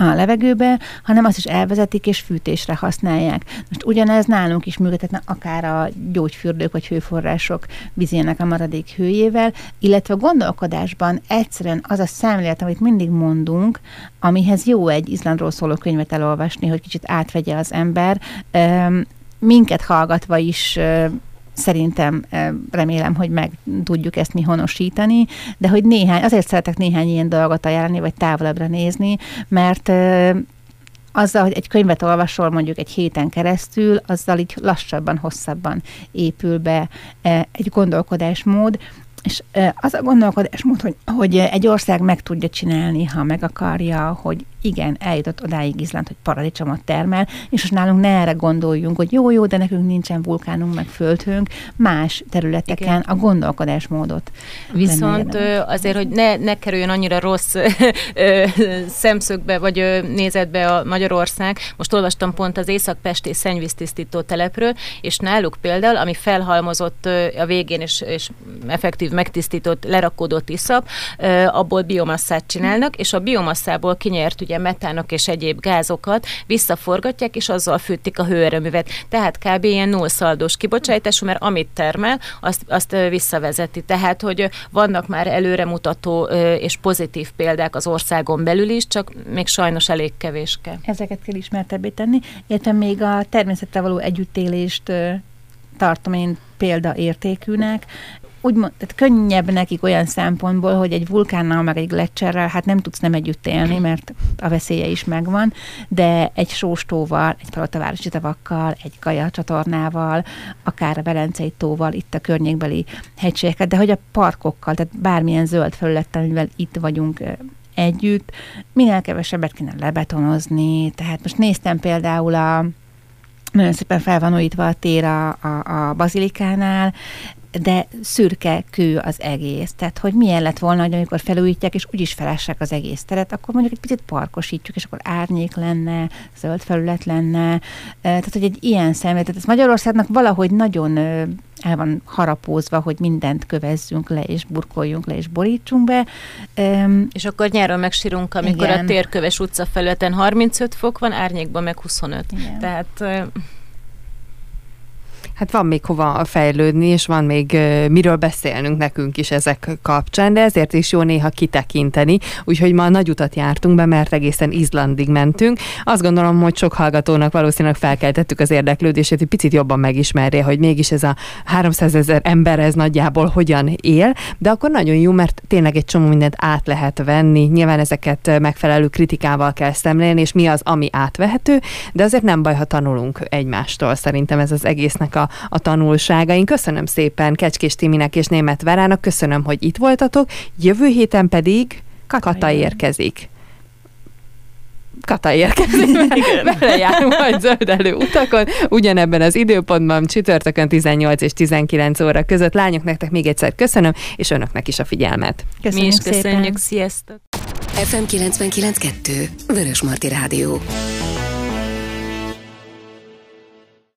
a levegőbe, hanem azt is elvezetik és fűtésre használják. Most ugyanez nálunk is működhetne akár a gyógyfürdők vagy hőforrások vizének a maradék hőjével, illetve a gondolkodásban egyszerűen az a szemlélet, amit mindig mondunk, amihez jó egy Izlandról szóló könyvet elolvasni, hogy kicsit átvegye az ember, minket hallgatva is szerintem remélem, hogy meg tudjuk ezt mi honosítani, de hogy néhány, azért szeretek néhány ilyen dolgot ajánlani, vagy távolabbra nézni, mert azzal, hogy egy könyvet olvasol mondjuk egy héten keresztül, azzal így lassabban, hosszabban épül be egy gondolkodásmód, és az a gondolkodásmód, hogy, hogy egy ország meg tudja csinálni, ha meg akarja, hogy igen, eljutott odáig Izland, hogy paradicsomot termel, és most nálunk ne erre gondoljunk, hogy jó, jó, de nekünk nincsen vulkánunk, meg földhőnk, más területeken igen. a gondolkodásmódot. Viszont azért, hogy ne, ne kerüljön annyira rossz szemszögbe, vagy nézetbe a Magyarország, most olvastam pont az Észak-Pesti szennyvíztisztító telepről, és náluk például, ami felhalmozott a végén, és, és effektív megtisztított, lerakódott iszap, abból biomasszát csinálnak, és a biomasszából kinyert ugye metánok és egyéb gázokat visszaforgatják, és azzal fűtik a hőerőművet. Tehát kb. ilyen nullszaldós kibocsátású, mert amit termel, azt, azt visszavezeti. Tehát, hogy vannak már előremutató és pozitív példák az országon belül is, csak még sajnos elég kevéske. Ezeket kell ismertebbé tenni, illetve még a természettel való együttélést tartom én példaértékűnek úgy tehát könnyebb nekik olyan szempontból, hogy egy vulkánnal, meg egy gletszerrel, hát nem tudsz nem együtt élni, mert a veszélye is megvan, de egy sóstóval, egy palotavárosi tavakkal, egy csatornával, akár a Velencei tóval, itt a környékbeli hegységeket, de hogy a parkokkal, tehát bármilyen zöld felülettel, amivel itt vagyunk együtt, minél kevesebbet kéne lebetonozni, tehát most néztem például a nagyon szépen fel van újítva a tér a, a, a bazilikánál, de szürke kő az egész. Tehát, hogy milyen lett volna, hogy amikor felújítják, és úgyis felássák az egész teret, akkor mondjuk egy picit parkosítjuk, és akkor árnyék lenne, zöld felület lenne. Tehát, hogy egy ilyen szemlélet, tehát ez Magyarországnak valahogy nagyon el van harapózva, hogy mindent kövezzünk le, és burkoljunk le, és borítsunk be. És akkor nyáron megsírunk, amikor igen. a térköves utca felületen 35 fok van, árnyékban meg 25. Igen. Tehát Hát van még hova fejlődni, és van még miről beszélnünk nekünk is ezek kapcsán, de ezért is jó néha kitekinteni, úgyhogy ma nagy utat jártunk be, mert egészen Izlandig mentünk. Azt gondolom, hogy sok hallgatónak valószínűleg felkeltettük az érdeklődését, hogy picit jobban megismerje, hogy mégis ez a 300 ezer ember ez nagyjából hogyan él, de akkor nagyon jó, mert tényleg egy csomó mindent át lehet venni. Nyilván ezeket megfelelő kritikával kell szemlélni, és mi az, ami átvehető, de azért nem baj, ha tanulunk egymástól. Szerintem ez az egésznek a, a tanulsága. Én köszönöm szépen Kecskés Timinek és Német Verának, köszönöm, hogy itt voltatok. Jövő héten pedig Kata, Kata érkezik. Kata érkezik, vele járunk majd zöldelő utakon, ugyanebben az időpontban csütörtökön 18 és 19 óra között. Lányok, nektek még egyszer köszönöm, és önöknek is a figyelmet. Köszönjük Mi is köszönjük, szépen. sziasztok! FM 99.2 Vörös Marti Rádió